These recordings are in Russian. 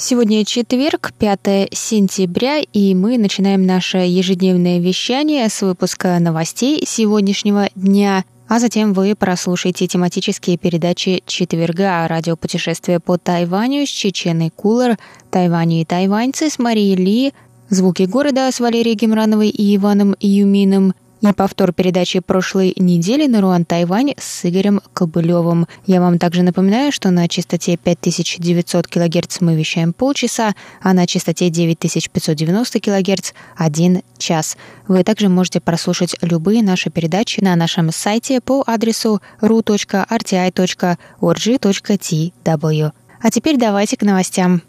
Сегодня четверг, 5 сентября, и мы начинаем наше ежедневное вещание с выпуска новостей сегодняшнего дня – а затем вы прослушаете тематические передачи четверга. «Радиопутешествие по Тайваню» с Чеченой Кулер, «Тайвань и тайваньцы» с Марией Ли, «Звуки города» с Валерией Гемрановой и Иваном Юмином – и повтор передачи прошлой недели на Руан Тайвань с Игорем Кобылевым. Я вам также напоминаю, что на частоте 5900 кГц мы вещаем полчаса, а на частоте 9590 кГц – один час. Вы также можете прослушать любые наши передачи на нашем сайте по адресу ru.rti.org.tw. А теперь давайте к новостям.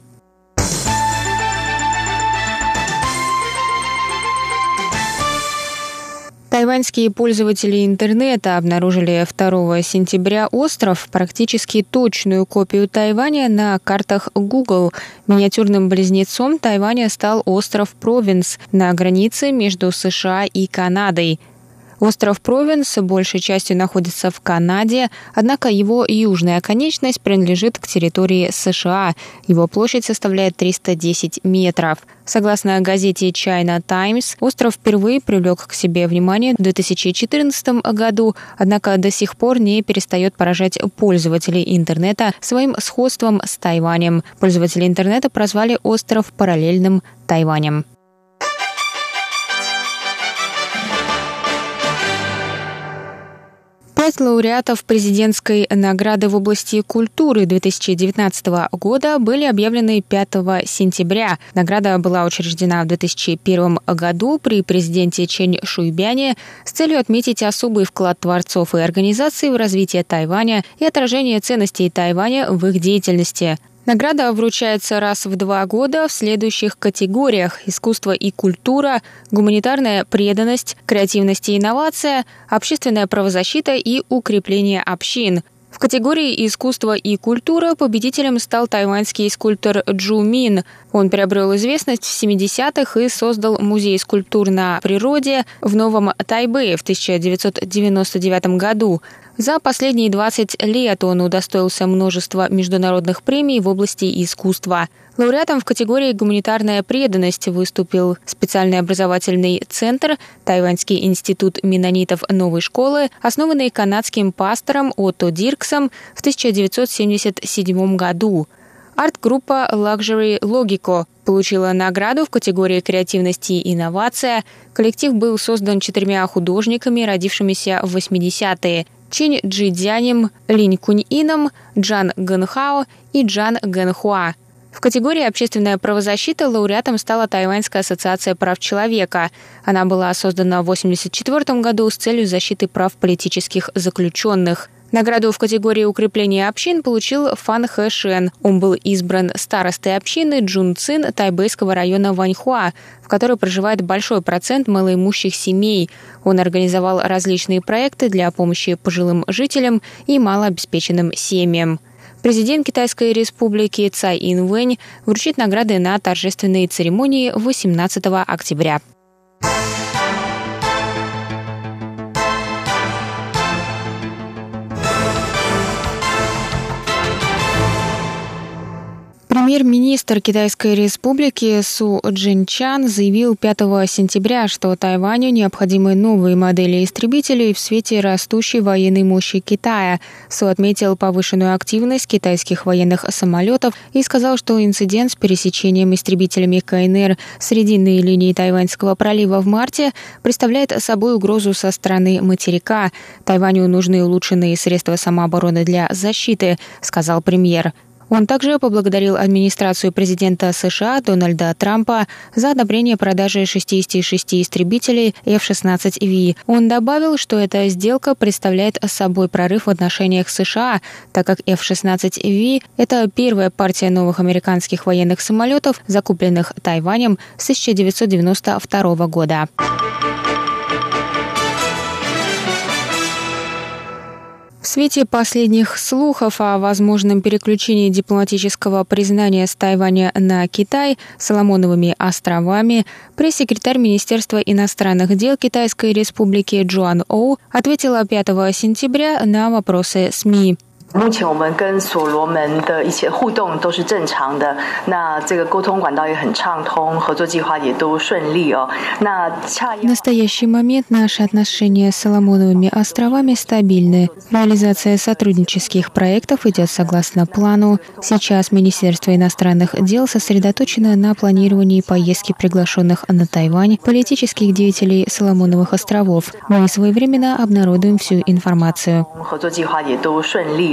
Тайваньские пользователи интернета обнаружили 2 сентября остров, практически точную копию Тайваня на картах Google. Миниатюрным близнецом Тайваня стал остров Провинс на границе между США и Канадой. Остров Провинс большей частью находится в Канаде, однако его южная конечность принадлежит к территории США. Его площадь составляет 310 метров. Согласно газете China Times, остров впервые привлек к себе внимание в 2014 году, однако до сих пор не перестает поражать пользователей интернета своим сходством с Тайванем. Пользователи интернета прозвали остров параллельным Тайванем. Пять лауреатов президентской награды в области культуры 2019 года были объявлены 5 сентября. Награда была учреждена в 2001 году при президенте Чен Шуйбяне с целью отметить особый вклад творцов и организаций в развитие Тайваня и отражение ценностей Тайваня в их деятельности. Награда вручается раз в два года в следующих категориях – искусство и культура, гуманитарная преданность, креативность и инновация, общественная правозащита и укрепление общин – в категории «Искусство и культура» победителем стал тайваньский скульптор Джу Мин. Он приобрел известность в 70-х и создал музей скульптур на природе в Новом Тайбэе в 1999 году. За последние 20 лет он удостоился множества международных премий в области искусства. Лауреатом в категории «Гуманитарная преданность» выступил специальный образовательный центр Тайваньский институт менонитов новой школы, основанный канадским пастором Отто Дирксом в 1977 году. Арт-группа Luxury Logico получила награду в категории «Креативность и инновация». Коллектив был создан четырьмя художниками, родившимися в 80-е – Чинь Джидзянем, Линь Кунь-ином, Джан Гэнхао и Джан Гэнхуа. В категории «Общественная правозащита» лауреатом стала Тайваньская ассоциация прав человека. Она была создана в 1984 году с целью защиты прав политических заключенных – Награду в категории укрепления общин получил Фан Хэ Шен. Он был избран старостой общины Джун Цин тайбэйского района Ваньхуа, в которой проживает большой процент малоимущих семей. Он организовал различные проекты для помощи пожилым жителям и малообеспеченным семьям. Президент Китайской республики Цай Инвэнь вручит награды на торжественной церемонии 18 октября. Премьер-министр Китайской республики Су Джинчан заявил 5 сентября, что Тайваню необходимы новые модели истребителей в свете растущей военной мощи Китая. Су отметил повышенную активность китайских военных самолетов и сказал, что инцидент с пересечением истребителями КНР срединной линии Тайваньского пролива в марте представляет собой угрозу со стороны материка. Тайваню нужны улучшенные средства самообороны для защиты, сказал премьер. Он также поблагодарил администрацию президента США Дональда Трампа за одобрение продажи 66 истребителей F-16V. Он добавил, что эта сделка представляет собой прорыв в отношениях США, так как F-16V – это первая партия новых американских военных самолетов, закупленных Тайванем с 1992 года. Свете последних слухов о возможном переключении дипломатического признания с Тайваня на Китай Соломоновыми островами, пресс-секретарь Министерства иностранных дел Китайской республики Джоан Оу ответила 5 сентября на вопросы СМИ. 目前我们跟所罗门的一切互动都是正常的，那这个沟通管道也很畅通，合作计划也都顺利哦。那 В настоящий момент наши отношения с Соломоновыми островами стабильны. Реализация сотруднических проектов идет согласно плану. Сейчас Министерство иностранных дел сосредоточено на планировании поездки приглашенных на Тайвань политических деятелей Соломоновых островов. Мы своевременно обнародуем всю информацию.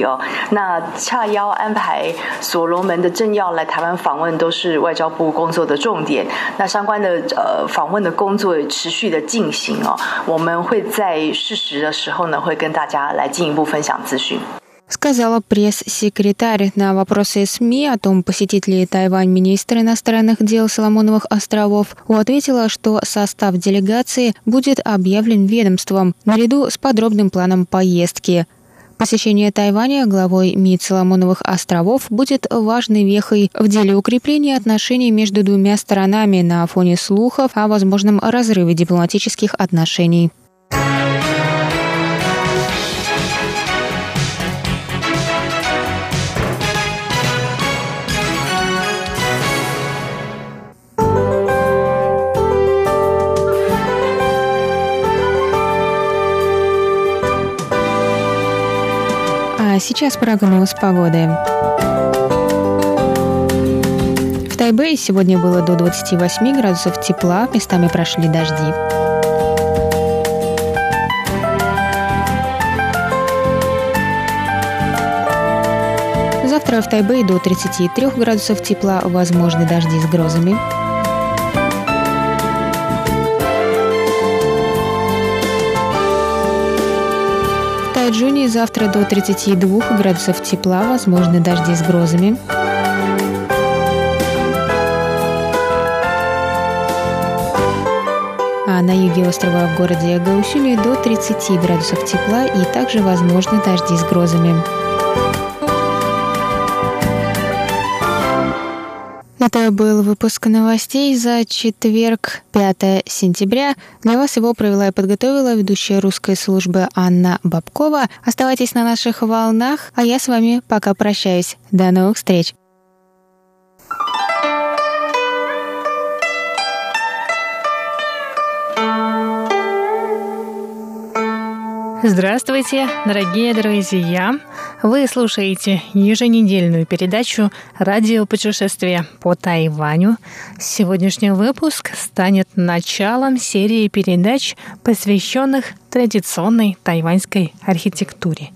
哦。那恰邀安排所罗门的政要来台湾访问，都是外交部工作的重点。那相关的呃访问的工作持续的进行哦，我们会在适时的时候呢，会跟大家来进一步分享资讯。сказала пресс-секретарь на вопросы СМИ о том, посетит ли Тайвань министр иностранных дел Соломоновых островов. У ответила, что состав делегации будет объявлен ведомством наряду с подробным планом поездки. Посещение Тайваня главой МИД Соломоновых островов будет важной вехой в деле укрепления отношений между двумя сторонами на фоне слухов о возможном разрыве дипломатических отношений. А сейчас прогноз погоды. В Тайбэе сегодня было до 28 градусов тепла, местами прошли дожди. Завтра в Тайбэе до 33 градусов тепла, возможны дожди с грозами. Тайджуне завтра до 32 градусов тепла, возможны дожди с грозами. А на юге острова в городе Гаусюни до 30 градусов тепла и также возможны дожди с грозами. Это был выпуск новостей за четверг, 5 сентября. Для вас его провела и подготовила ведущая русской службы Анна Бабкова. Оставайтесь на наших волнах, а я с вами пока прощаюсь. До новых встреч! Здравствуйте, дорогие друзья! Вы слушаете еженедельную передачу «Радио путешествия по Тайваню». Сегодняшний выпуск станет началом серии передач, посвященных традиционной тайваньской архитектуре.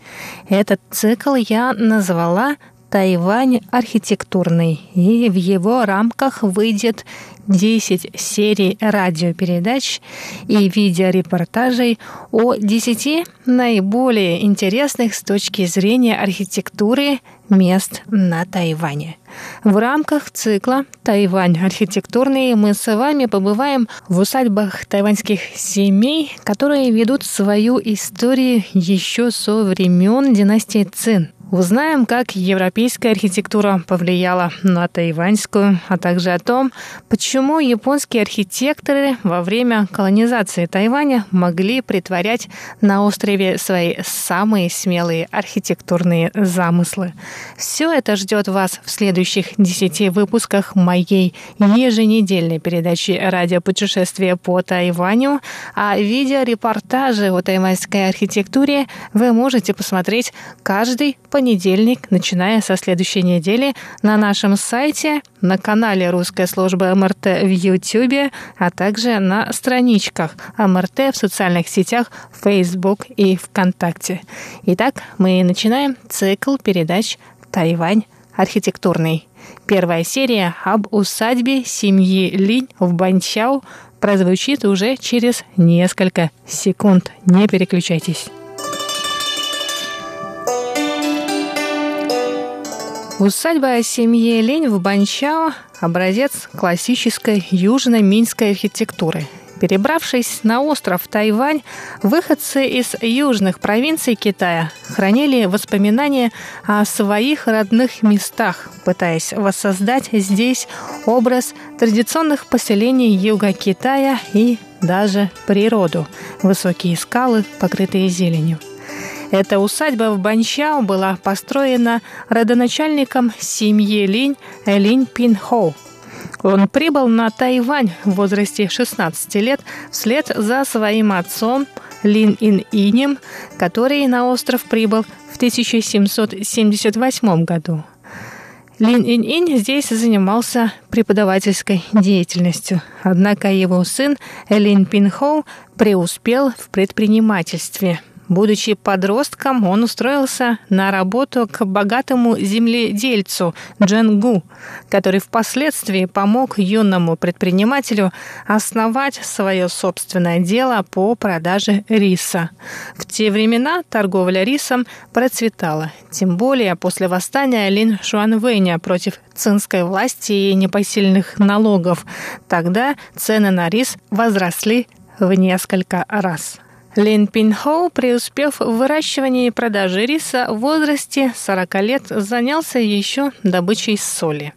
Этот цикл я назвала Тайвань архитектурный, и в его рамках выйдет 10 серий радиопередач и видеорепортажей о 10 наиболее интересных с точки зрения архитектуры мест на Тайване. В рамках цикла «Тайвань архитектурный» мы с вами побываем в усадьбах тайваньских семей, которые ведут свою историю еще со времен династии Цин – Узнаем, как европейская архитектура повлияла на тайваньскую, а также о том, почему японские архитекторы во время колонизации Тайваня могли притворять на острове свои самые смелые архитектурные замыслы. Все это ждет вас в следующих десяти выпусках моей еженедельной передачи «Радиопутешествие по Тайваню», а видеорепортажи о тайваньской архитектуре вы можете посмотреть каждый по понедельник, начиная со следующей недели, на нашем сайте, на канале Русской службы МРТ в YouTube, а также на страничках МРТ в социальных сетях Facebook и ВКонтакте. Итак, мы начинаем цикл передач «Тайвань архитектурный. Первая серия об усадьбе семьи Линь в Банчау прозвучит уже через несколько секунд. Не переключайтесь. Усадьба семьи Лень в Банчао – образец классической южно-минской архитектуры. Перебравшись на остров Тайвань, выходцы из южных провинций Китая хранили воспоминания о своих родных местах, пытаясь воссоздать здесь образ традиционных поселений юга Китая и даже природу – высокие скалы, покрытые зеленью – эта усадьба в Банчао была построена родоначальником семьи Линь Линь Пинхоу. Он прибыл на Тайвань в возрасте 16 лет вслед за своим отцом Лин Ин Инем, который на остров прибыл в 1778 году. Лин Ин Инь здесь занимался преподавательской деятельностью, однако его сын Лин Пинхоу преуспел в предпринимательстве – Будучи подростком, он устроился на работу к богатому земледельцу Дженгу, который впоследствии помог юному предпринимателю основать свое собственное дело по продаже риса. В те времена торговля рисом процветала, тем более после восстания Лин Шуанвэня против цинской власти и непосильных налогов. Тогда цены на рис возросли в несколько раз. Лин Пинхоу, преуспев в выращивании и продаже риса, в возрасте 40 лет занялся еще добычей соли.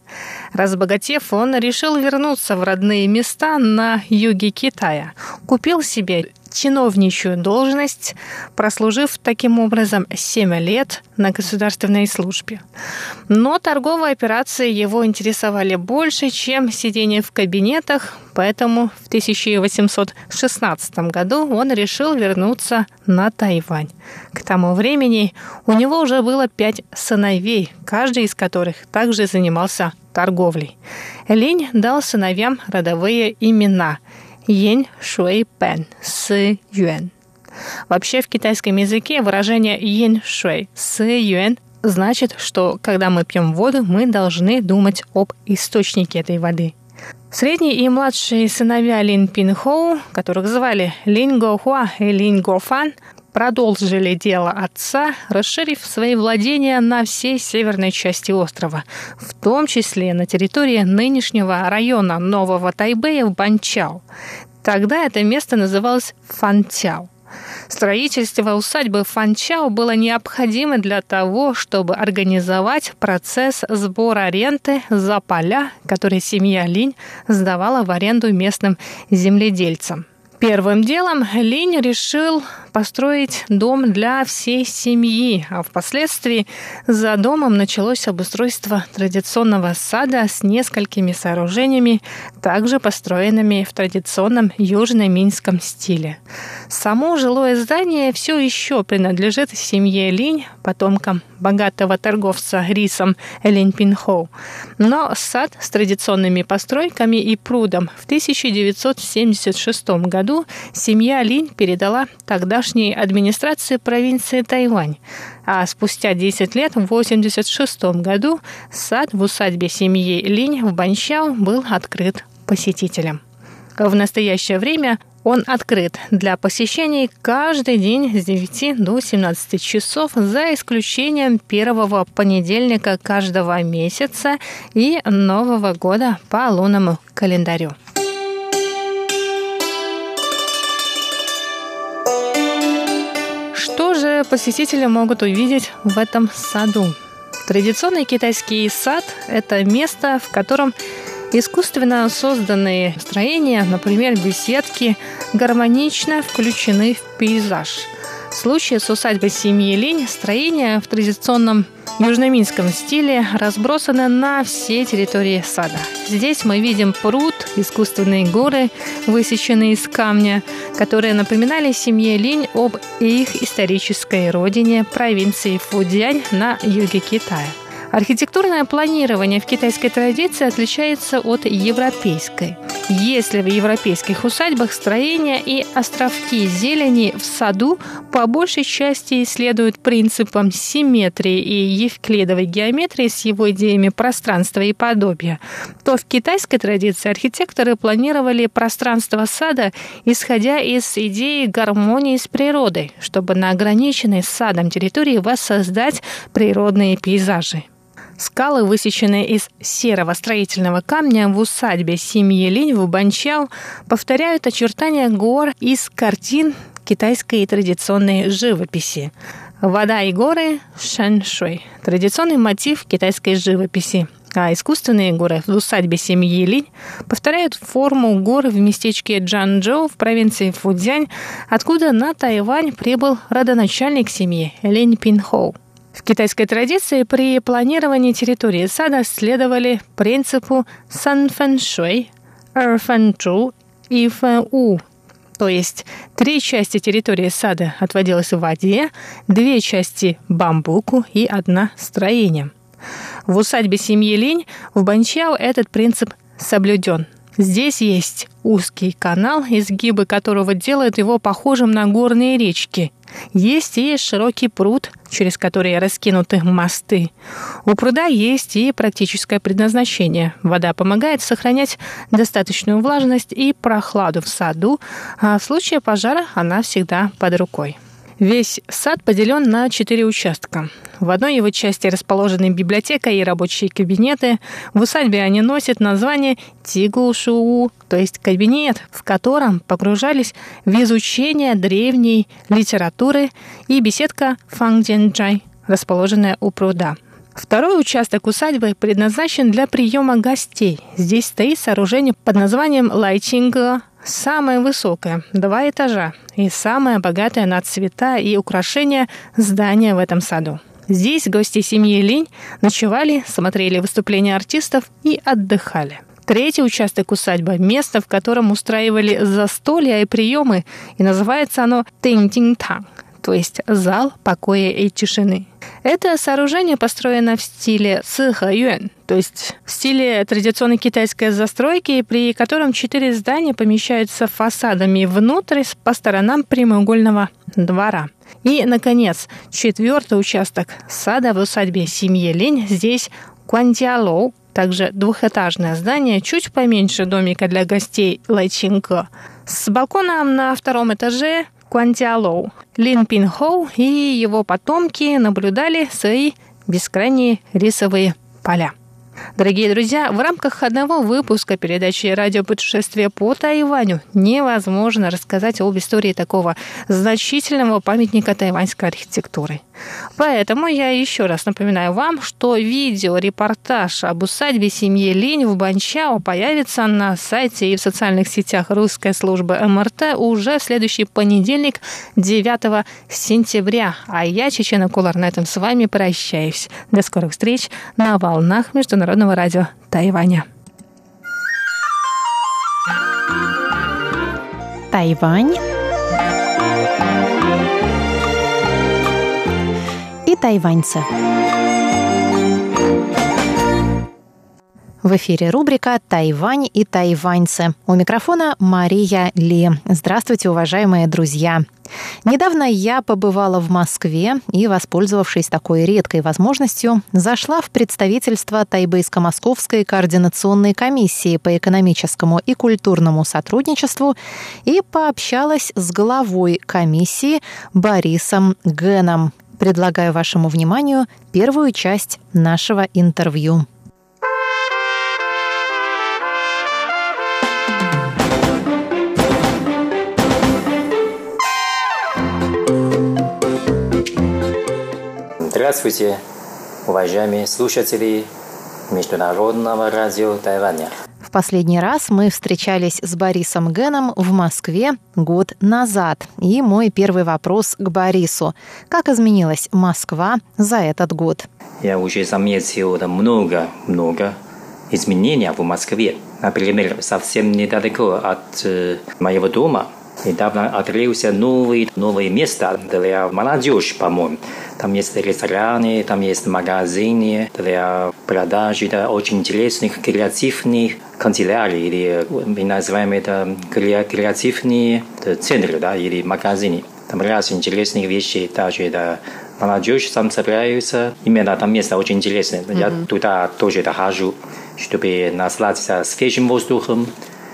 Разбогатев, он решил вернуться в родные места на юге Китая. Купил себе чиновничью должность, прослужив таким образом 7 лет на государственной службе. Но торговые операции его интересовали больше, чем сидение в кабинетах, поэтому в 1816 году он решил вернуться на Тайвань. К тому времени у него уже было пять сыновей, каждый из которых также занимался торговлей. Линь дал сыновьям родовые имена – Yin Shui Pen Си Юэн. Вообще в китайском языке выражение Yin Shui Си Юэн значит, что когда мы пьем воду, мы должны думать об источнике этой воды. Средний и младшие сыновья Лин Пин Хоу, которых звали Лин Го Хуа и Лин Го Фан, продолжили дело отца, расширив свои владения на всей северной части острова, в том числе на территории нынешнего района Нового Тайбэя в Банчао. Тогда это место называлось Фантяо. Строительство усадьбы Фанчао было необходимо для того, чтобы организовать процесс сбора ренты за поля, которые семья Линь сдавала в аренду местным земледельцам. Первым делом Линь решил построить дом для всей семьи, а впоследствии за домом началось обустройство традиционного сада с несколькими сооружениями, также построенными в традиционном южно-минском стиле. Само жилое здание все еще принадлежит семье Линь, потомкам богатого торговца рисом Линь Пинхоу. Но сад с традиционными постройками и прудом в 1976 году семья Линь передала тогда тогдашней администрации провинции Тайвань. А спустя 10 лет, в 1986 году, сад в усадьбе семьи Линь в Банщао был открыт посетителям. В настоящее время он открыт для посещений каждый день с 9 до 17 часов, за исключением первого понедельника каждого месяца и Нового года по лунному календарю. Посетители могут увидеть в этом саду. Традиционный китайский сад – это место, в котором искусственно созданные строения, например, беседки, гармонично включены в пейзаж – в случае с усадьбой семьи Линь строение в традиционном южноминском стиле разбросано на всей территории сада. Здесь мы видим пруд, искусственные горы, высеченные из камня, которые напоминали семье Линь об их исторической родине провинции Фудзянь на юге Китая. Архитектурное планирование в китайской традиции отличается от европейской. Если в европейских усадьбах строения и островки зелени в саду по большей части исследуют принципам симметрии и евклидовой геометрии с его идеями пространства и подобия, то в китайской традиции архитекторы планировали пространство сада, исходя из идеи гармонии с природой, чтобы на ограниченной садом территории воссоздать природные пейзажи. Скалы, высеченные из серого строительного камня в усадьбе семьи Линь в Банчао, повторяют очертания гор из картин китайской традиционной живописи. Вода и горы – шаншуй – традиционный мотив китайской живописи. А искусственные горы в усадьбе семьи Линь повторяют форму гор в местечке Джанчжоу в провинции Фудзянь, откуда на Тайвань прибыл родоначальник семьи Линь Пинхоу. В китайской традиции при планировании территории сада следовали принципу сан фэн шуй, эр фэн чжу и фэн у, то есть три части территории сада отводилось в воде, две части бамбуку и одна строением. В усадьбе семьи Линь в Банчао этот принцип соблюден – Здесь есть узкий канал, изгибы которого делают его похожим на горные речки. Есть и широкий пруд, через который раскинуты мосты. У пруда есть и практическое предназначение. Вода помогает сохранять достаточную влажность и прохладу в саду, а в случае пожара она всегда под рукой. Весь сад поделен на четыре участка. В одной его части расположены библиотека и рабочие кабинеты. В усадьбе они носят название Тигушуу, то есть кабинет, в котором погружались в изучение древней литературы и беседка Фангденджай, расположенная у пруда. Второй участок усадьбы предназначен для приема гостей. Здесь стоит сооружение под названием Лайчинга, самое высокое, два этажа, и самое богатое на цвета и украшения здание в этом саду. Здесь гости семьи Линь ночевали, смотрели выступления артистов и отдыхали. Третий участок усадьбы – место, в котором устраивали застолья и приемы, и называется оно Тэнь-Тинг-Танг то есть зал покоя и тишины. Это сооружение построено в стиле сыхэюань, то есть в стиле традиционной китайской застройки, при котором четыре здания помещаются фасадами внутрь по сторонам прямоугольного двора. И, наконец, четвертый участок сада в усадьбе семьи Линь здесь Куантиалоу, также двухэтажное здание, чуть поменьше домика для гостей Лайчинка. С балконом на втором этаже Куантиалоу. Лин Пин Хоу и его потомки наблюдали свои бескрайние рисовые поля. Дорогие друзья, в рамках одного выпуска передачи «Радиопутешествие по Тайваню» невозможно рассказать об истории такого значительного памятника тайваньской архитектуры. Поэтому я еще раз напоминаю вам, что видеорепортаж об усадьбе семьи Линь в Банчао появится на сайте и в социальных сетях русской службы МРТ уже в следующий понедельник, 9 сентября. А я, Чечена Кулар, на этом с вами прощаюсь. До скорых встреч на волнах Международного радио Тайваня. Тайвань и тайваньцы. В эфире рубрика «Тайвань и тайваньцы». У микрофона Мария Ли. Здравствуйте, уважаемые друзья. Недавно я побывала в Москве и, воспользовавшись такой редкой возможностью, зашла в представительство Тайбейско-Московской координационной комиссии по экономическому и культурному сотрудничеству и пообщалась с главой комиссии Борисом Геном. Предлагаю вашему вниманию первую часть нашего интервью. Здравствуйте, уважаемые слушатели Международного радио Тайваня. Последний раз мы встречались с Борисом Геном в Москве год назад. И мой первый вопрос к Борису. Как изменилась Москва за этот год? Я уже заметил много-много изменений в Москве. Например, совсем недалеко от э, моего дома Недавно открылся новый, новое место для молодежи, по-моему. Там есть рестораны, там есть магазины для продажи да, очень интересных креативных канцелярий, или мы называем это креативные центры да, или магазины. Там раз интересных вещей, даже да, молодежь сам собираются. Именно там место очень интересное. Mm-hmm. Я туда тоже дохожу, чтобы насладиться свежим воздухом,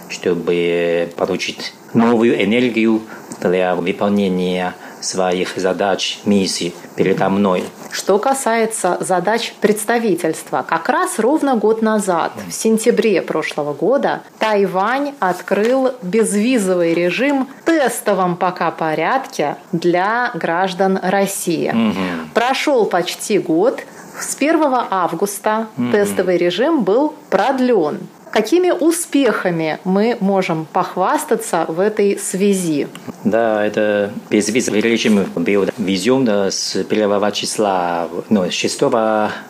чтобы получить новую энергию для выполнения своих задач, миссий передо мной. Что касается задач представительства, как раз ровно год назад, в сентябре прошлого года, Тайвань открыл безвизовый режим в тестовом пока порядке для граждан России. Угу. Прошел почти год, с 1 августа mm тестовый режим был продлен. Какими успехами мы можем похвастаться в этой связи? Да, это безвизовый режим был введен с 1 числа, ну, 6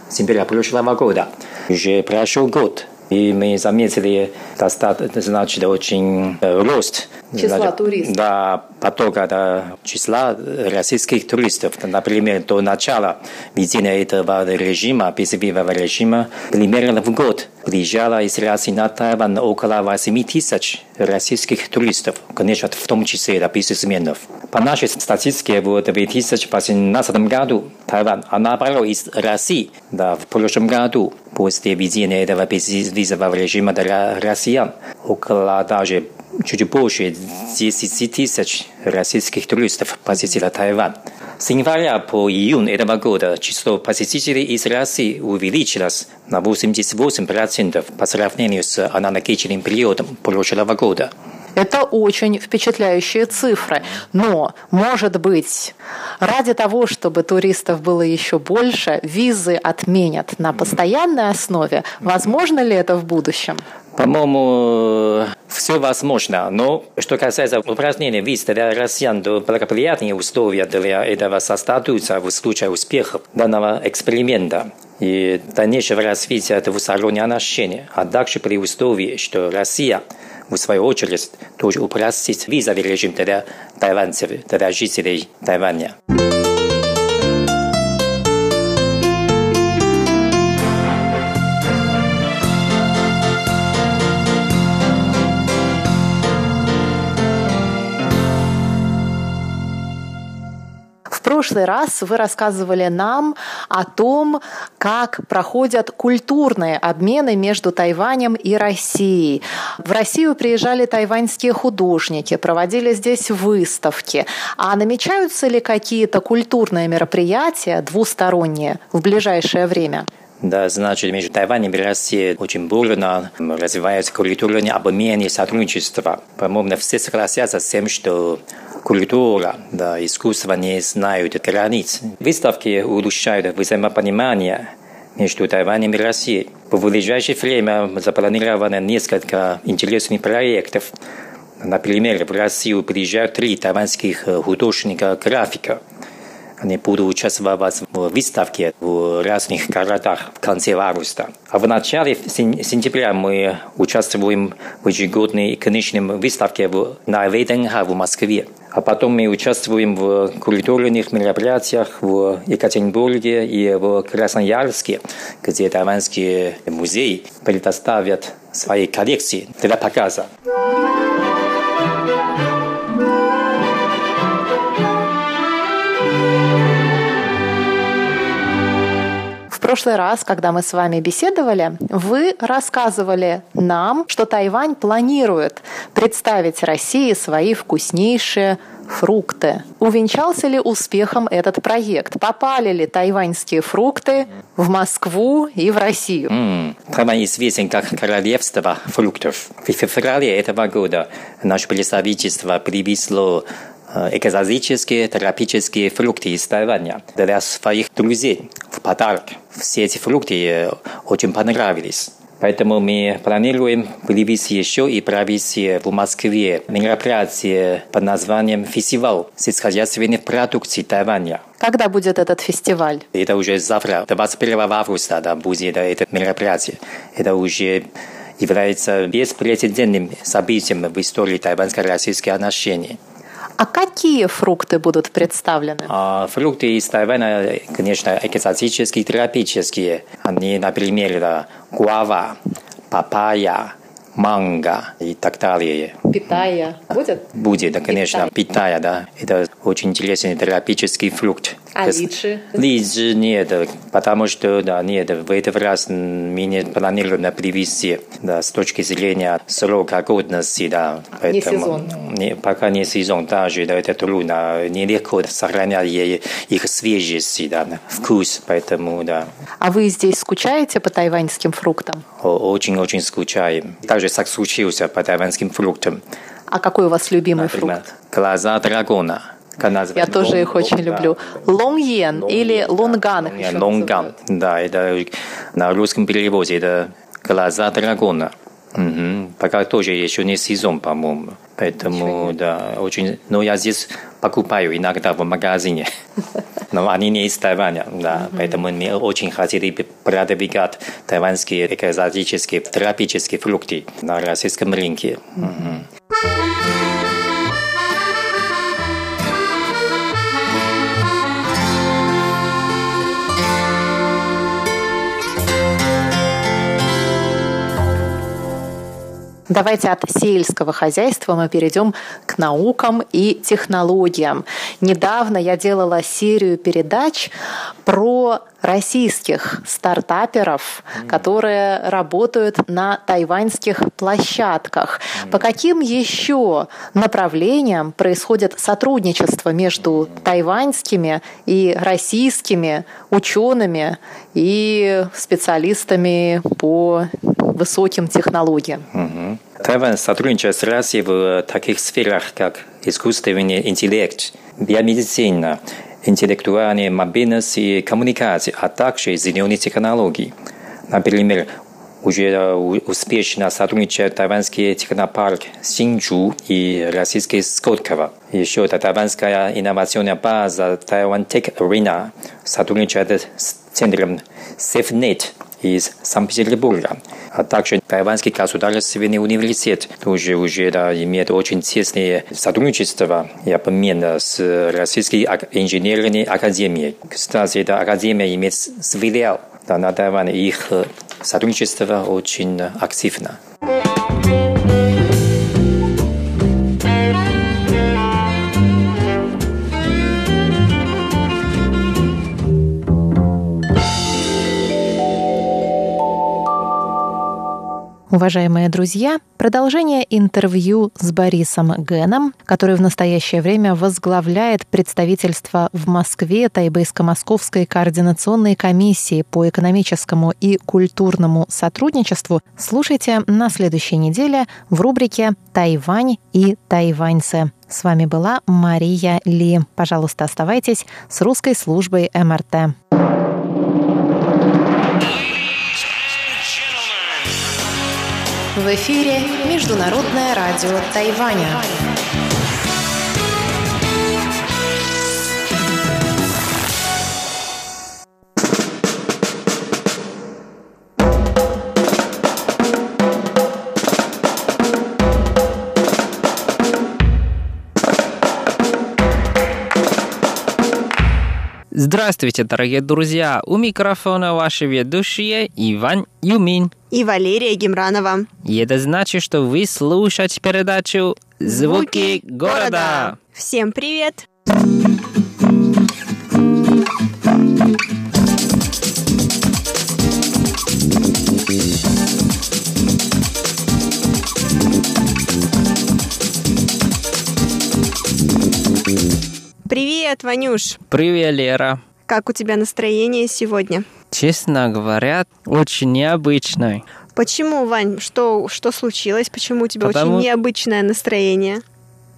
сентября прошлого года. Уже прошел год. И мы заметили достаточно, значит, очень э, рост числа значит, туристов. Да, потока да, числа российских туристов. Например, до начала введения этого режима, безвизового режима, примерно в год приезжало из России на Тайвань около 8 тысяч российских туристов, конечно, в том числе да, бизнесменов. По нашей статистике, в 2018 году Тайвань, а наоборот, из России да, в прошлом году после введения этого безвизового режима для россиян около даже чуть больше 10 тысяч российских туристов посетило Тайвань. С января по июнь этого года число посетителей из России увеличилось на 88% по сравнению с аналогичным периодом прошлого года. Это очень впечатляющие цифры. Но, может быть, ради того, чтобы туристов было еще больше, визы отменят на постоянной основе. Возможно ли это в будущем? По-моему, все возможно. Но что касается упразднения виз для россиян, то благоприятные условия для этого создадутся в случае успеха данного эксперимента и дальнейшего развития двусторонних отношений, а также при условии, что Россия в свою очередь тоже упростит визовый режим для тайванцев, для жителей Тайваня. Прошлый раз вы рассказывали нам о том, как проходят культурные обмены между Тайванем и Россией. В Россию приезжали тайваньские художники, проводили здесь выставки. А намечаются ли какие-то культурные мероприятия двусторонние в ближайшее время? Да, значит, между Тайванем и Россией очень бурно развивается культурный обмен и сотрудничество. По-моему, все согласятся с тем, что культура, да, искусство не знают границ. Выставки улучшают взаимопонимание между Тайванем и Россией. В ближайшее время запланировано несколько интересных проектов. Например, в Россию приезжают три тайваньских художника-графика – они будут участвовать в выставке в разных городах в конце августа. А в начале сентября мы участвуем в ежегодной конечной выставке на ВДНХ в Москве. А потом мы участвуем в культурных мероприятиях в Екатеринбурге и в Красноярске, где тайваньские музеи предоставят свои коллекции для показа. Прошлый раз, когда мы с вами беседовали, вы рассказывали нам, что Тайвань планирует представить России свои вкуснейшие фрукты. Увенчался ли успехом этот проект? Попали ли тайваньские фрукты в Москву и в Россию? Mm. Тайвань известен как королевство фруктов. В феврале этого года наше представительство привезло экзотические тропические фрукты из Тайваня для своих друзей в подарок. Все эти фрукты э, очень понравились. Поэтому мы планируем привести еще и провести в Москве мероприятие под названием «Фестиваль сельскохозяйственных продукций Тайваня». Когда будет этот фестиваль? Это уже завтра, 21 августа, да, будет это мероприятие. Это уже является беспрецедентным событием в истории тайваньско-российских отношений. А какие фрукты будут представлены? А, фрукты из Тайваня, конечно, экзотические, тропические. Они, например, гуава, папайя, манго и так далее. Питая будет? Будет, да, конечно, питая, да. Это очень интересный тропический фрукт. А личи? Личи нет, потому что, да, нет, в этот раз мы не планируем привезти, да, с точки зрения срока годности, да. Поэтому, не сезон? Не, пока не сезон, даже, да, это трудно, нелегко сохранять их свежесть, да, вкус, поэтому, да. А вы здесь скучаете по тайваньским фруктам? Очень-очень скучаем. Также соскучился по тайваньским фруктам. А какой у вас любимый Например, фрукт? Глаза дракона. Я тоже их очень люблю. Лонгьен или лонган. Лонган, да, это на русском переводе это глаза дракона. Угу. Пока тоже еще не сезон, по-моему. Поэтому, да, очень... Но я здесь покупаю иногда в магазине. Но они не из Тайваня, да. Поэтому мне очень хотели продвигать тайваньские экзотические тропические фрукты на российском рынке. Угу. Давайте от сельского хозяйства мы перейдем к наукам и технологиям. Недавно я делала серию передач про российских стартаперов, которые работают на тайваньских площадках. По каким еще направлениям происходит сотрудничество между тайваньскими и российскими учеными и специалистами по высоким технологиям. Тайвань сотрудничает с Россией в таких сферах, как искусственный интеллект, биомедицина, интеллектуальная мобильность и коммуникации, а также зеленые технологии. Например, уже успешно сотрудничают тайваньский технопарк Синчжу и российский Скотково. Еще тайваньская инновационная база Тайвань Tech Arena сотрудничает с центром SafeNet из Санкт-Петербурга. А также Тайваньский государственный университет тоже уже да, имеет очень тесное сотрудничество и обмен с Российской инженерной академией. Кстати, эта академия имеет филиал да, на Тайване. Их сотрудничество очень активно. Уважаемые друзья, продолжение интервью с Борисом Геном, который в настоящее время возглавляет представительство в Москве Тайбейско-Московской координационной комиссии по экономическому и культурному сотрудничеству, слушайте на следующей неделе в рубрике «Тайвань и тайваньцы». С вами была Мария Ли. Пожалуйста, оставайтесь с русской службой МРТ. В эфире Международное радио Тайваня. Здравствуйте, дорогие друзья! У микрофона ваши ведущие Иван Юмин и Валерия Гемранова. И это значит, что вы слушаете передачу «Звуки, города». Всем привет! Привет, Ванюш. Привет, Лера. Как у тебя настроение сегодня? Честно говоря, очень необычное. Почему, Вань? Что, что случилось? Почему у тебя Потому... очень необычное настроение?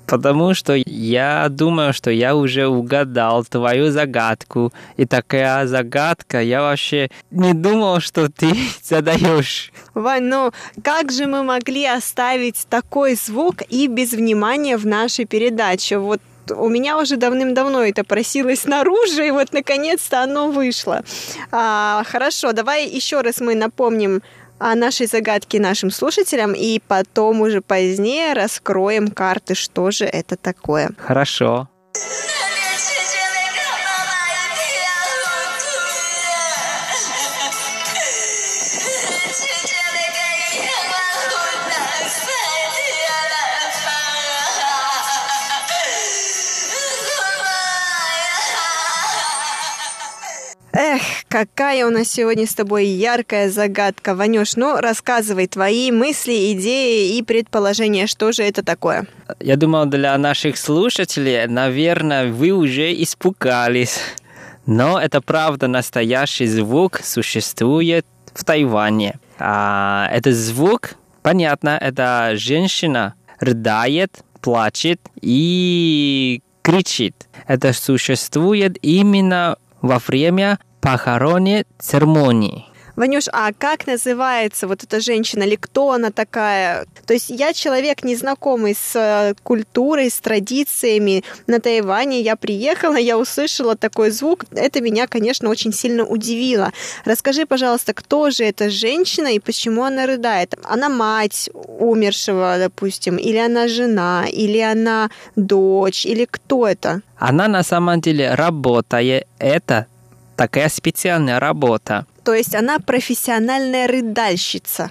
Потому что я думаю, что я уже угадал твою загадку. И такая загадка, я вообще не думал, что ты задаешь. Вань, ну как же мы могли оставить такой звук и без внимания в нашей передаче? Вот у меня уже давным-давно это просилось наружу, и вот наконец-то оно вышло. А, хорошо, давай еще раз мы напомним о нашей загадке нашим слушателям, и потом уже позднее раскроем карты, что же это такое. Хорошо. Эх, какая у нас сегодня с тобой яркая загадка, Ванюш. Ну, рассказывай твои мысли, идеи и предположения, что же это такое. Я думал, для наших слушателей, наверное, вы уже испугались. Но это правда, настоящий звук существует в Тайване. А, этот звук, понятно, это женщина рыдает, плачет и кричит. Это существует именно во время похоронной церемонии. Ванюш, а как называется вот эта женщина или кто она такая? То есть я человек незнакомый с э, культурой, с традициями на Тайване. Я приехала, я услышала такой звук. Это меня, конечно, очень сильно удивило. Расскажи, пожалуйста, кто же эта женщина и почему она рыдает? Она мать умершего, допустим, или она жена, или она дочь, или кто это? Она на самом деле работает. Это такая специальная работа. То есть она профессиональная рыдальщица.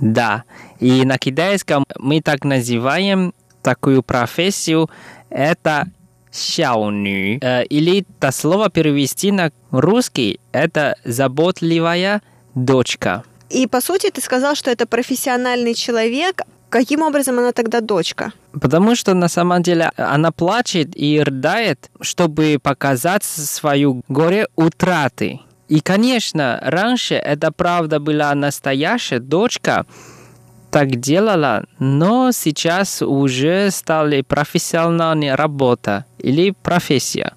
Да. И на китайском мы так называем такую профессию. Это сяоню. Э, или это слово перевести на русский – это заботливая дочка. И по сути ты сказал, что это профессиональный человек. Каким образом она тогда дочка? Потому что на самом деле она плачет и рыдает, чтобы показать свою горе утраты. И, конечно, раньше это правда была настоящая дочка, так делала, но сейчас уже стали профессиональная работа или профессия.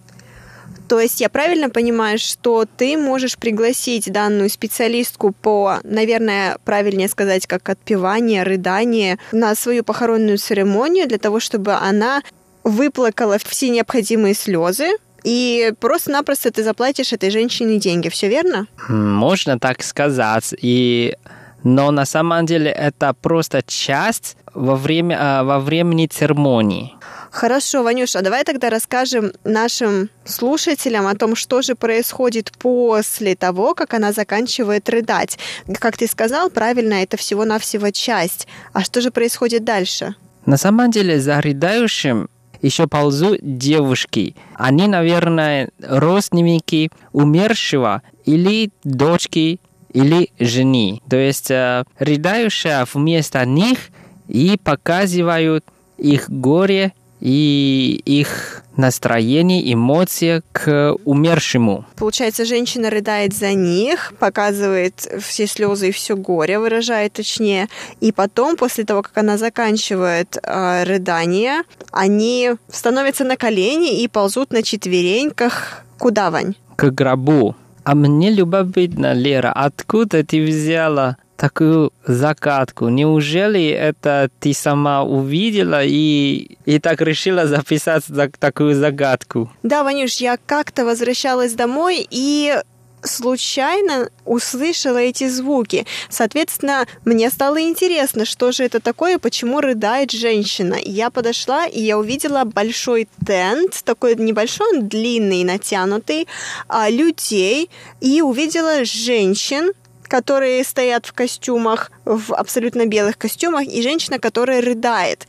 То есть я правильно понимаю, что ты можешь пригласить данную специалистку по, наверное, правильнее сказать, как отпевание, рыдание на свою похоронную церемонию для того, чтобы она выплакала все необходимые слезы, и просто-напросто ты заплатишь этой женщине деньги, все верно? Можно так сказать. И но на самом деле это просто часть во, время, а, во времени церемонии. Хорошо, Ванюша, давай тогда расскажем нашим слушателям о том, что же происходит после того, как она заканчивает рыдать. Как ты сказал, правильно, это всего-навсего часть. А что же происходит дальше? На самом деле за рыдающим еще ползут девушки. Они, наверное, родственники умершего или дочки или жени. То есть э, рыдающая вместо них и показывают их горе и их настроение, эмоции к умершему. Получается, женщина рыдает за них, показывает все слезы и все горе, выражает точнее. И потом, после того, как она заканчивает э, рыдание, они становятся на колени и ползут на четвереньках. Куда, Вань? К гробу. А мне любопытно, Лера, откуда ты взяла такую загадку. Неужели это ты сама увидела и, и так решила записать такую загадку? Да, Ванюш, я как-то возвращалась домой и случайно услышала эти звуки. Соответственно, мне стало интересно, что же это такое, почему рыдает женщина. Я подошла, и я увидела большой тент, такой небольшой, он длинный, натянутый, а, людей, и увидела женщин, которые стоят в костюмах, в абсолютно белых костюмах, и женщина, которая рыдает.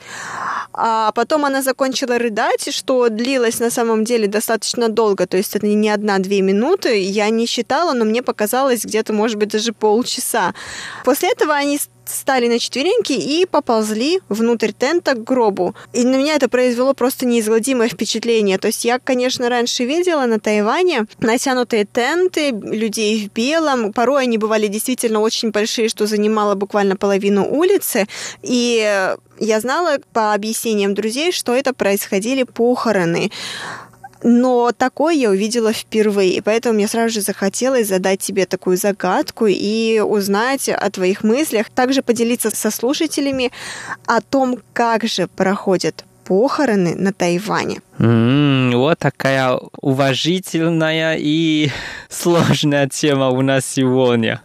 А потом она закончила рыдать, что длилось на самом деле достаточно долго, то есть это не одна-две минуты, я не считала, но мне показалось где-то, может быть, даже полчаса. После этого они стали на четвереньки и поползли внутрь тента к гробу. И на меня это произвело просто неизгладимое впечатление. То есть я, конечно, раньше видела на Тайване натянутые тенты, людей в белом. Порой они бывали действительно очень большие, что занимало буквально половину улицы. И я знала по объяснениям друзей, что это происходили похороны. Но такое я увидела впервые, и поэтому мне сразу же захотелось задать тебе такую загадку и узнать о твоих мыслях, также поделиться со слушателями о том, как же проходит похороны на Тайване. М, Вот такая уважительная и сложная тема у нас сегодня.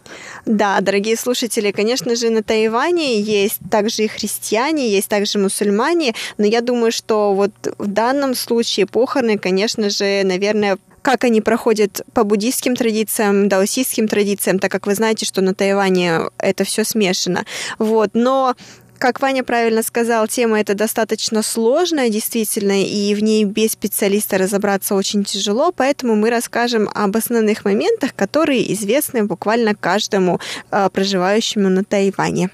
Да, дорогие слушатели, конечно же, на Тайване есть также и христиане, есть также мусульмане, но я думаю, что вот в данном случае похороны, конечно же, наверное, как они проходят по буддийским традициям, даосистским традициям, так как вы знаете, что на Тайване это все смешано. Вот, но как Ваня правильно сказал, тема эта достаточно сложная, действительно, и в ней без специалиста разобраться очень тяжело, поэтому мы расскажем об основных моментах, которые известны буквально каждому э, проживающему на Тайване.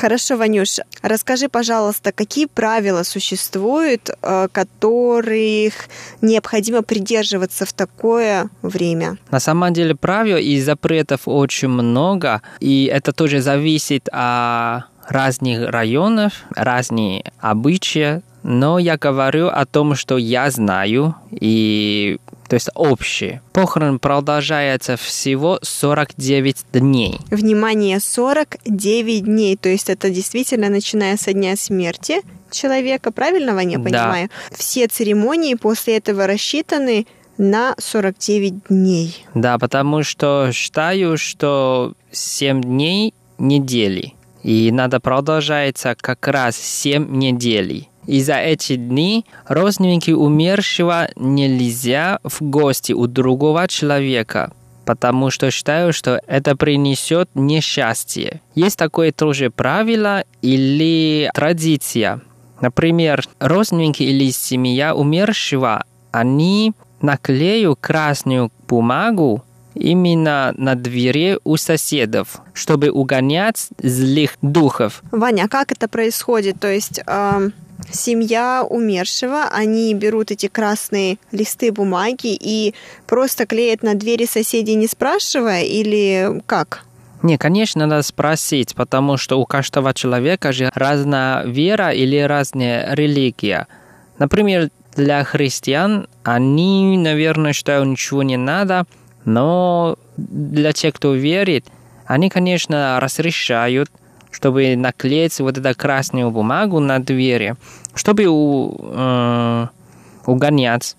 Хорошо, Ванюш, расскажи, пожалуйста, какие правила существуют, э, которых необходимо придерживаться в такое время? На самом деле правил и запретов очень много, и это тоже зависит от разных районов, разные обычаи, но я говорю о том, что я знаю, и то есть общее. Похорон продолжается всего 49 дней. Внимание, 49 дней, то есть это действительно начиная со дня смерти человека, правильно, Ваня, Да. понимаю? Все церемонии после этого рассчитаны на 49 дней. Да, потому что считаю, что 7 дней недели. И надо продолжаться как раз 7 недель. И за эти дни родственники умершего нельзя в гости у другого человека, потому что считаю, что это принесет несчастье. Есть такое тоже правило или традиция. Например, родственники или семья умершего, они наклеют красную бумагу именно на двери у соседов, чтобы угонять злых духов. Ваня, а как это происходит? То есть эм, семья умершего, они берут эти красные листы бумаги и просто клеят на двери соседей, не спрашивая, или как? Не, конечно, надо спросить, потому что у каждого человека же разная вера или разная религия. Например, для христиан они, наверное, считают, ничего не надо, но для тех, кто верит, они, конечно, разрешают, чтобы наклеить вот эту красную бумагу на двери, чтобы у, э, угонять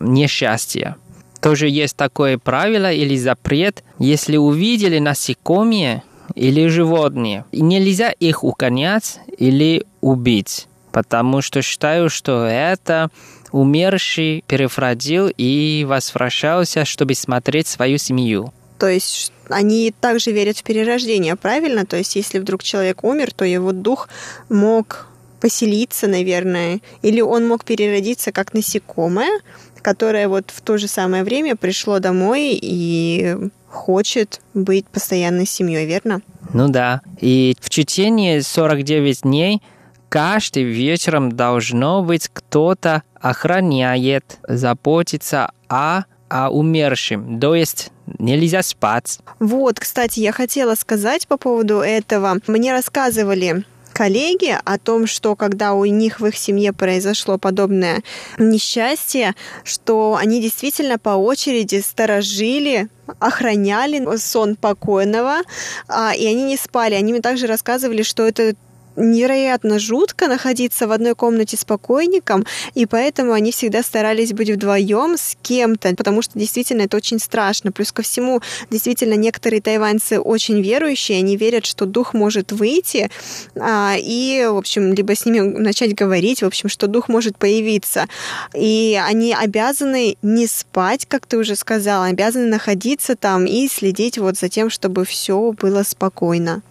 несчастье. Тоже есть такое правило или запрет, если увидели насекомые или животные, нельзя их угонять или убить, потому что считаю, что это умерший перефразил и возвращался, чтобы смотреть свою семью. То есть они также верят в перерождение, правильно? То есть если вдруг человек умер, то его дух мог поселиться, наверное, или он мог переродиться как насекомое, которое вот в то же самое время пришло домой и хочет быть постоянной семьей, верно? Ну да. И в течение 49 дней каждый вечером должно быть кто-то охраняет, заботится о, о умершем. То есть нельзя спать. Вот, кстати, я хотела сказать по поводу этого. Мне рассказывали коллеги о том, что когда у них в их семье произошло подобное несчастье, что они действительно по очереди сторожили охраняли сон покойного, а, и они не спали. Они мне также рассказывали, что это невероятно жутко находиться в одной комнате с покойником, и поэтому они всегда старались быть вдвоем с кем-то, потому что действительно это очень страшно. Плюс ко всему, действительно, некоторые тайваньцы очень верующие, они верят, что дух может выйти, а, и, в общем, либо с ними начать говорить, в общем, что дух может появиться. И они обязаны не спать, как ты уже сказала, обязаны находиться там и следить вот за тем, чтобы все было спокойно.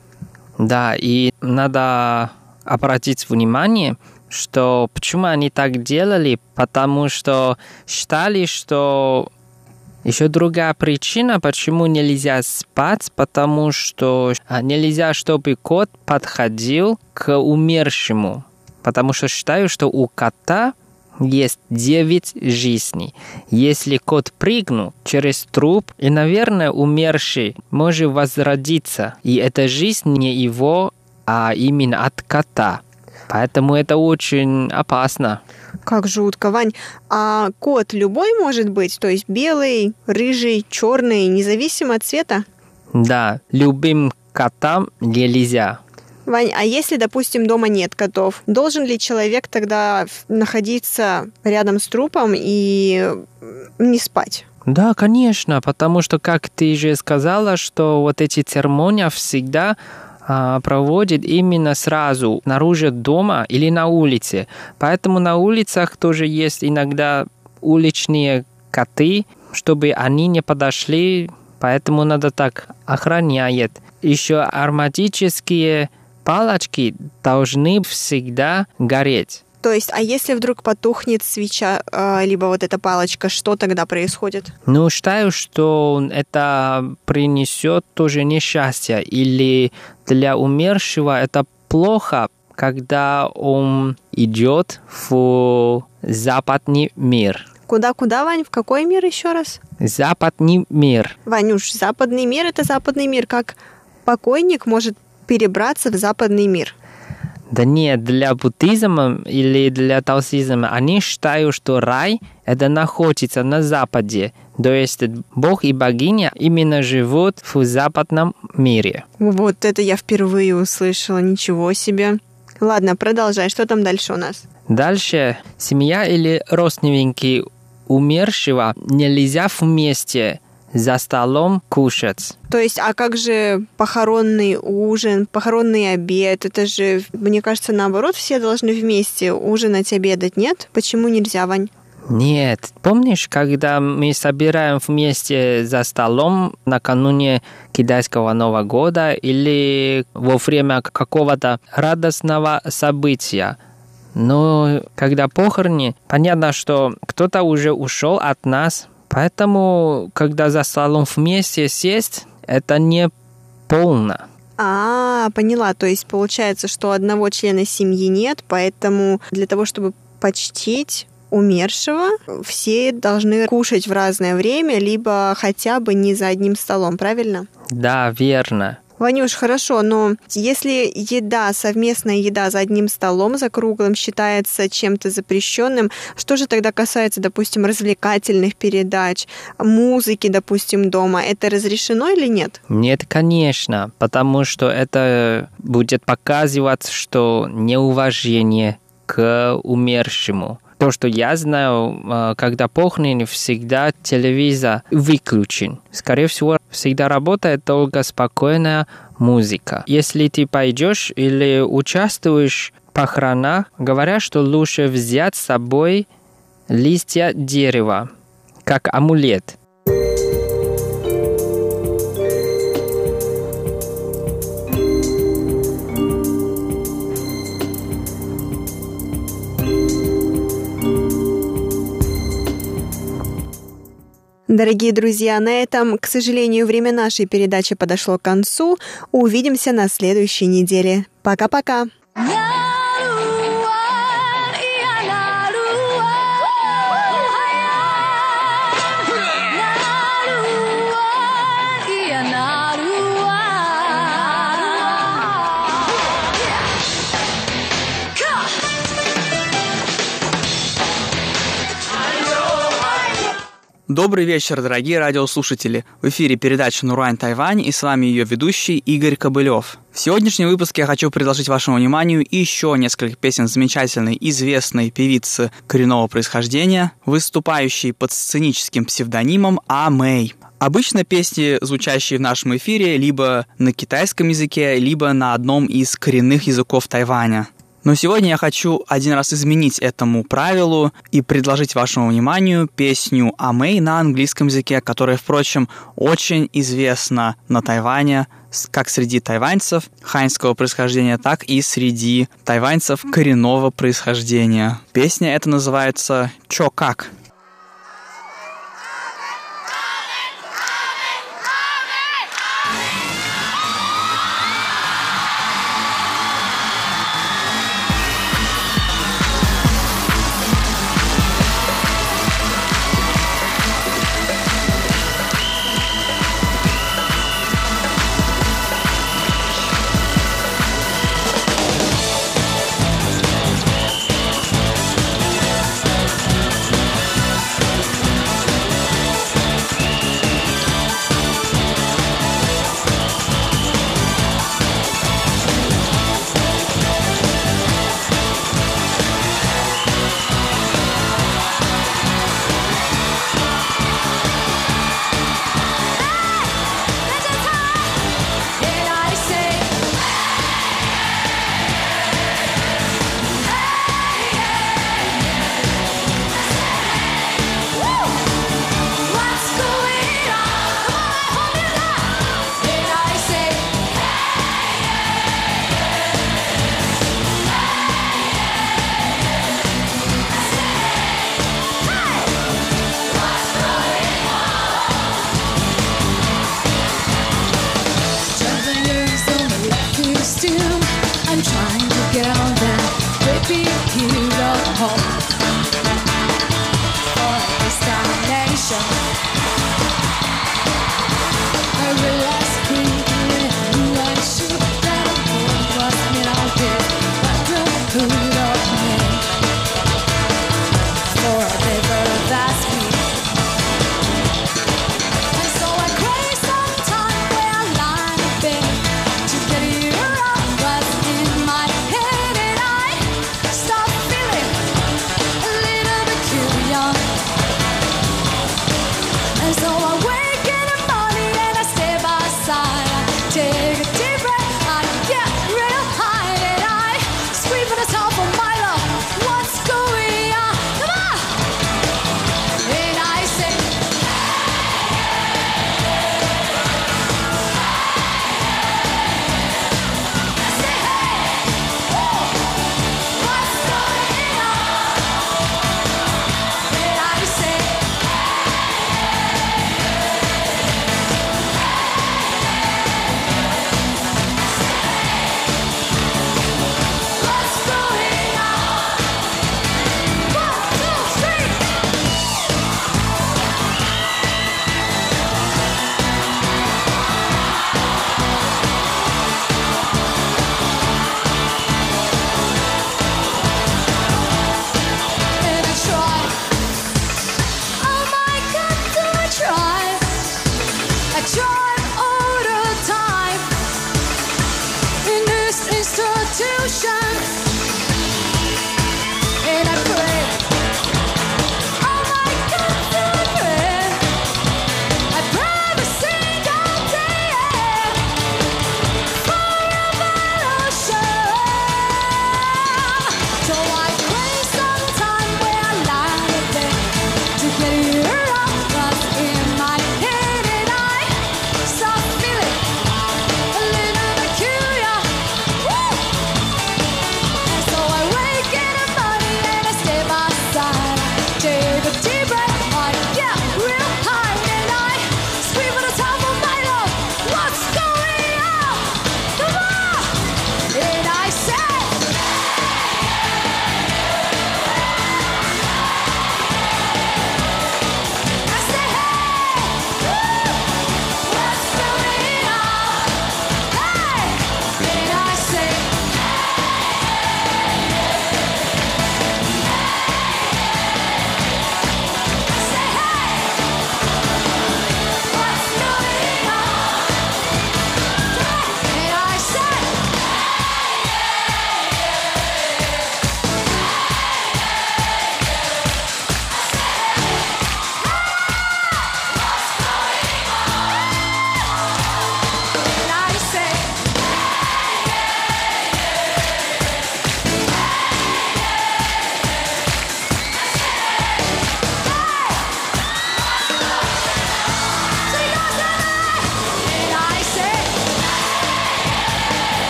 Да, и надо обратить внимание, что почему они так делали, потому что считали, что Еще другая причина, почему нельзя спать, потому что а, нельзя, чтобы кот подходил к умершему. Потому что считаю, что у кота есть девять жизней. Если кот прыгнул через труп, и, наверное, умерший может возродиться. И эта жизнь не его, а именно от кота. Поэтому это очень опасно. Как жутко, Вань. А кот любой может быть? То есть белый, рыжий, черный, независимо от цвета? Да, любым котам нельзя. Вань, а если, допустим, дома нет котов, должен ли человек тогда находиться рядом с трупом и не спать? Да, конечно, потому что, как ты же сказала, что вот эти церемонии всегда а, проводит именно сразу снаружи дома или на улице. Поэтому на улицах тоже есть иногда уличные коты, чтобы они не подошли, поэтому надо так охранять. Еще ароматические палочки должны всегда гореть. То есть, а если вдруг потухнет свеча, э, либо вот эта палочка, что тогда происходит? Ну, считаю, что это принесет тоже несчастье. Или для умершего это плохо, когда он идет в западный мир. Куда-куда, Вань? В какой мир еще раз? Западный мир. Ванюш, западный мир – это западный мир. Как покойник может перебраться в западный мир? Да нет, для буддизма или для таосизма они считают, что рай это находится на западе. То есть Бог и богиня именно живут в западном мире. Вот это я впервые услышала, ничего себе. Ладно, продолжай, что там дальше у нас? Дальше семья или родственники умершего нельзя вместе за столом кушать. То есть, а как же похоронный ужин, похоронный обед? Это же, мне кажется, наоборот, все должны вместе ужинать, обедать, нет? Почему нельзя, Вань? Нет. Помнишь, когда мы собираем вместе за столом накануне китайского Нового года или во время какого-то радостного события? Но когда похороны, понятно, что кто-то уже ушел от нас, Поэтому, когда за столом вместе сесть, это не полно. А, поняла. То есть получается, что одного члена семьи нет, поэтому для того, чтобы почтить умершего, все должны кушать в разное время, либо хотя бы не за одним столом, правильно? Да, верно. Ванюш, хорошо, но если еда, совместная еда за одним столом, за круглым, считается чем-то запрещенным, что же тогда касается, допустим, развлекательных передач, музыки, допустим, дома, это разрешено или нет? Нет, конечно, потому что это будет показывать, что неуважение к умершему. То, что я знаю, а, когда похороны, всегда телевизор выключен. Скорее всего, всегда работает только спокойная музыка. Если ты пойдешь или участвуешь в похоронах, говорят, что лучше взять с собой листья дерева, как амулет – Дорогие друзья, на этом, к сожалению, время нашей передачи подошло к концу. Увидимся на следующей неделе. Пока-пока. Yeah! Добрый вечер, дорогие радиослушатели. В эфире передача «Нурань Тайвань» и с вами ее ведущий Игорь Кобылев. В сегодняшнем выпуске я хочу предложить вашему вниманию еще несколько песен замечательной, известной певицы коренного происхождения, выступающей под сценическим псевдонимом А Мэй. Обычно песни, звучащие в нашем эфире, либо на китайском языке, либо на одном из коренных языков Тайваня. Но сегодня я хочу один раз изменить этому правилу и предложить вашему вниманию песню Амэй на английском языке, которая, впрочем, очень известна на Тайване, как среди тайваньцев ханьского происхождения, так и среди тайваньцев коренного происхождения. Песня эта называется «Чо как?».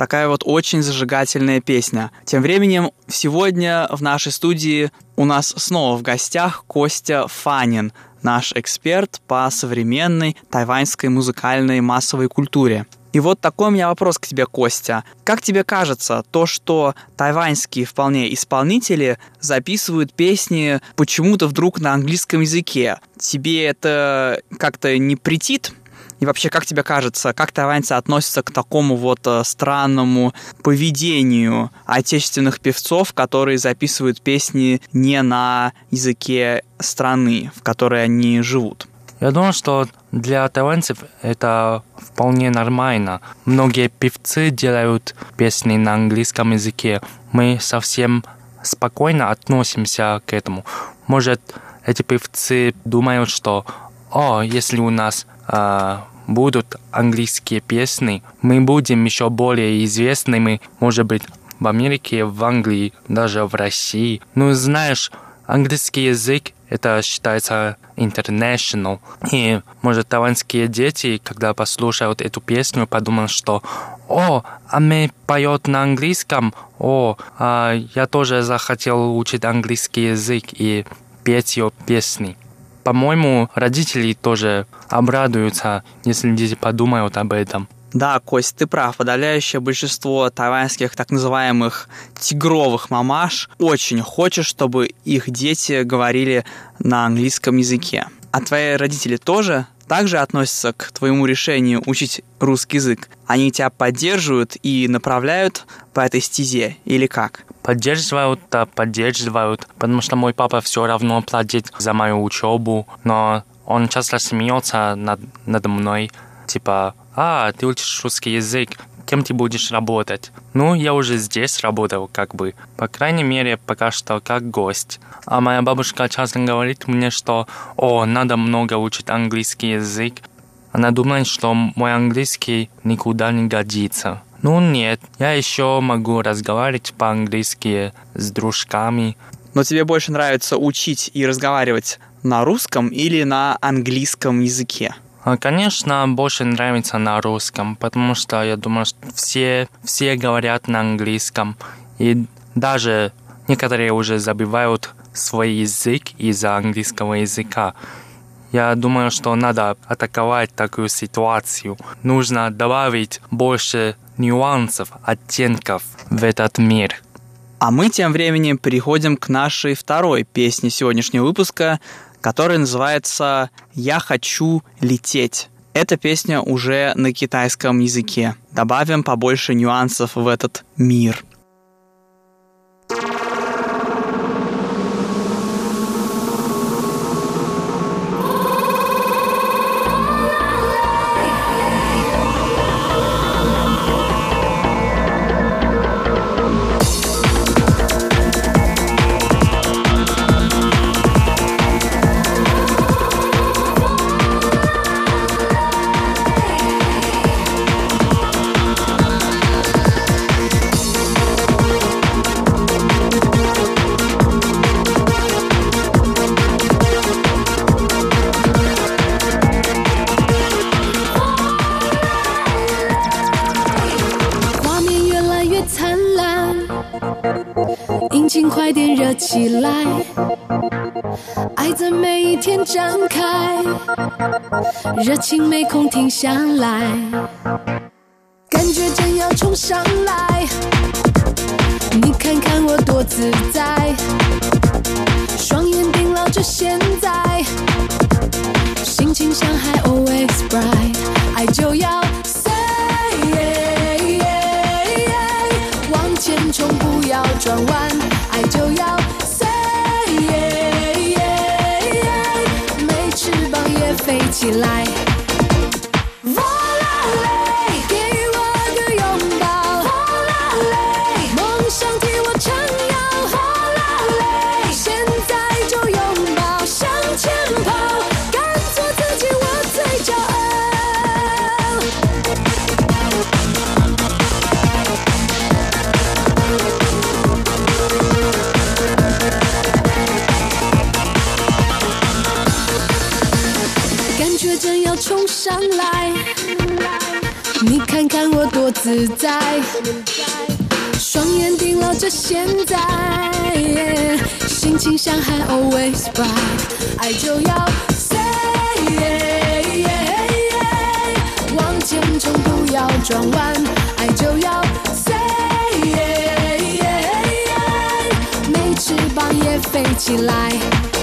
Такая вот очень зажигательная песня. Тем временем, сегодня в нашей студии у нас снова в гостях Костя Фанин, наш эксперт по современной тайваньской музыкальной массовой культуре. И вот такой у меня вопрос к тебе, Костя. Как тебе кажется, то, что тайваньские вполне исполнители записывают песни почему-то вдруг на английском языке, тебе это как-то не претит? И вообще, как тебе кажется, как тайваньцы относятся к такому вот э, странному поведению отечественных певцов, которые записывают песни не на языке страны, в которой они живут? Я думаю, что для тайваньцев это вполне нормально. Многие певцы делают песни на английском языке. Мы совсем спокойно относимся к этому. Может, эти певцы думают, что о, если у нас будут английские песни, мы будем еще более известными, может быть, в Америке, в Англии, даже в России. Ну, знаешь, английский язык это считается international. И, может, тайваньские дети, когда послушают эту песню, подумают, что «О, Аме поет на английском, о, а я тоже захотел учить английский язык и петь ее песни». По-моему, родители тоже обрадуются, если дети подумают об этом. Да, Кость, ты прав. Подавляющее большинство тайваньских так называемых тигровых мамаш очень хочет, чтобы их дети говорили на английском языке. А твои родители тоже также относятся к твоему решению учить русский язык? Они тебя поддерживают и направляют по этой стезе или как? Поддерживают, да, поддерживают, потому что мой папа все равно платит за мою учебу, но он часто смеется над, над мной, типа, а, ты учишь русский язык, кем ты будешь работать? Ну, я уже здесь работал, как бы. По крайней мере, пока что как гость. А моя бабушка часто говорит мне, что «О, надо много учить английский язык». Она думает, что мой английский никуда не годится. Ну нет, я еще могу разговаривать по-английски с дружками. Но тебе больше нравится учить и разговаривать на русском или на английском языке? А, конечно, больше нравится на русском, потому что я думаю, что все, все говорят на английском. И даже некоторые уже забивают свой язык из-за английского языка. Я думаю, что надо атаковать такую ситуацию. Нужно добавить больше нюансов, оттенков в этот мир. А мы тем временем переходим к нашей второй песне сегодняшнего выпуска – который называется «Я хочу лететь». Эта песня уже на китайском языке. Добавим побольше нюансов в этот мир. 热情没空停下来，感觉正要冲上来，你看看我多自在，双眼盯牢着现在，心情像海 always bright，爱就要 say，往前冲不要转弯，起来。却正要冲上来你看看我多自在。双眼盯牢着现在心情像海 always bright 爱就要 say yeah yeah 往前冲不要转弯。爱就要 say yeah yeah 没翅膀也飞起来。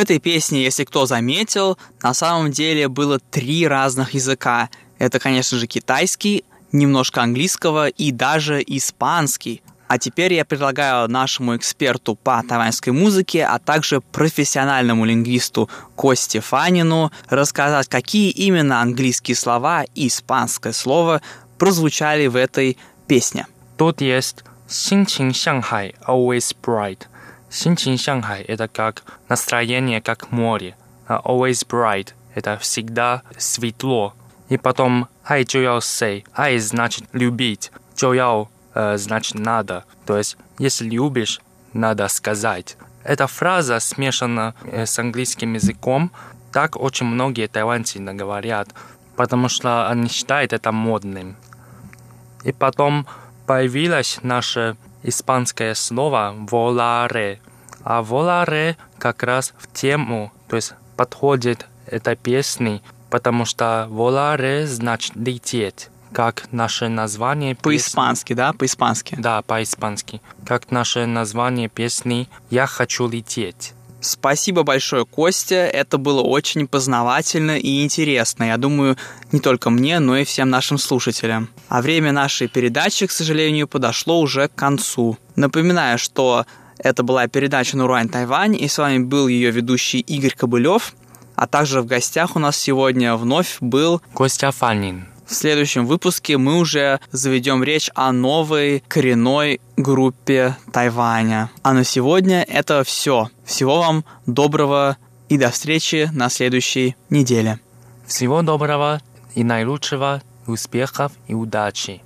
Этой песне, если кто заметил, на самом деле было три разных языка. Это, конечно же, китайский, немножко английского и даже испанский. А теперь я предлагаю нашему эксперту по тайваньской музыке, а также профессиональному лингвисту Косте Фанину рассказать, какие именно английские слова и испанское слово прозвучали в этой песне. Тут есть «Синчин Шанхай always bright», Синчин – это как настроение, как море. А Always bright – это всегда светло. И потом «ай чуяо сей» – «ай» значит «любить», «чуяо» э, значит «надо». То есть, если любишь, надо сказать. Эта фраза смешана э, с английским языком. Так очень многие тайваньцы говорят, потому что они считают это модным. И потом появилась наша испанское слово «воларе». А «воларе» как раз в тему, то есть подходит этой песни, потому что «воларе» значит «лететь» как наше название По-испански, да? По-испански. Да, по-испански. Как наше название песни «Я хочу лететь». Спасибо большое, Костя. Это было очень познавательно и интересно. Я думаю, не только мне, но и всем нашим слушателям. А время нашей передачи, к сожалению, подошло уже к концу. Напоминаю, что это была передача «Нурань Тайвань», и с вами был ее ведущий Игорь Кобылев. А также в гостях у нас сегодня вновь был Костя Фанин. В следующем выпуске мы уже заведем речь о новой коренной группе Тайваня. А на сегодня это все. Всего вам доброго и до встречи на следующей неделе. Всего доброго и наилучшего, успехов и удачи.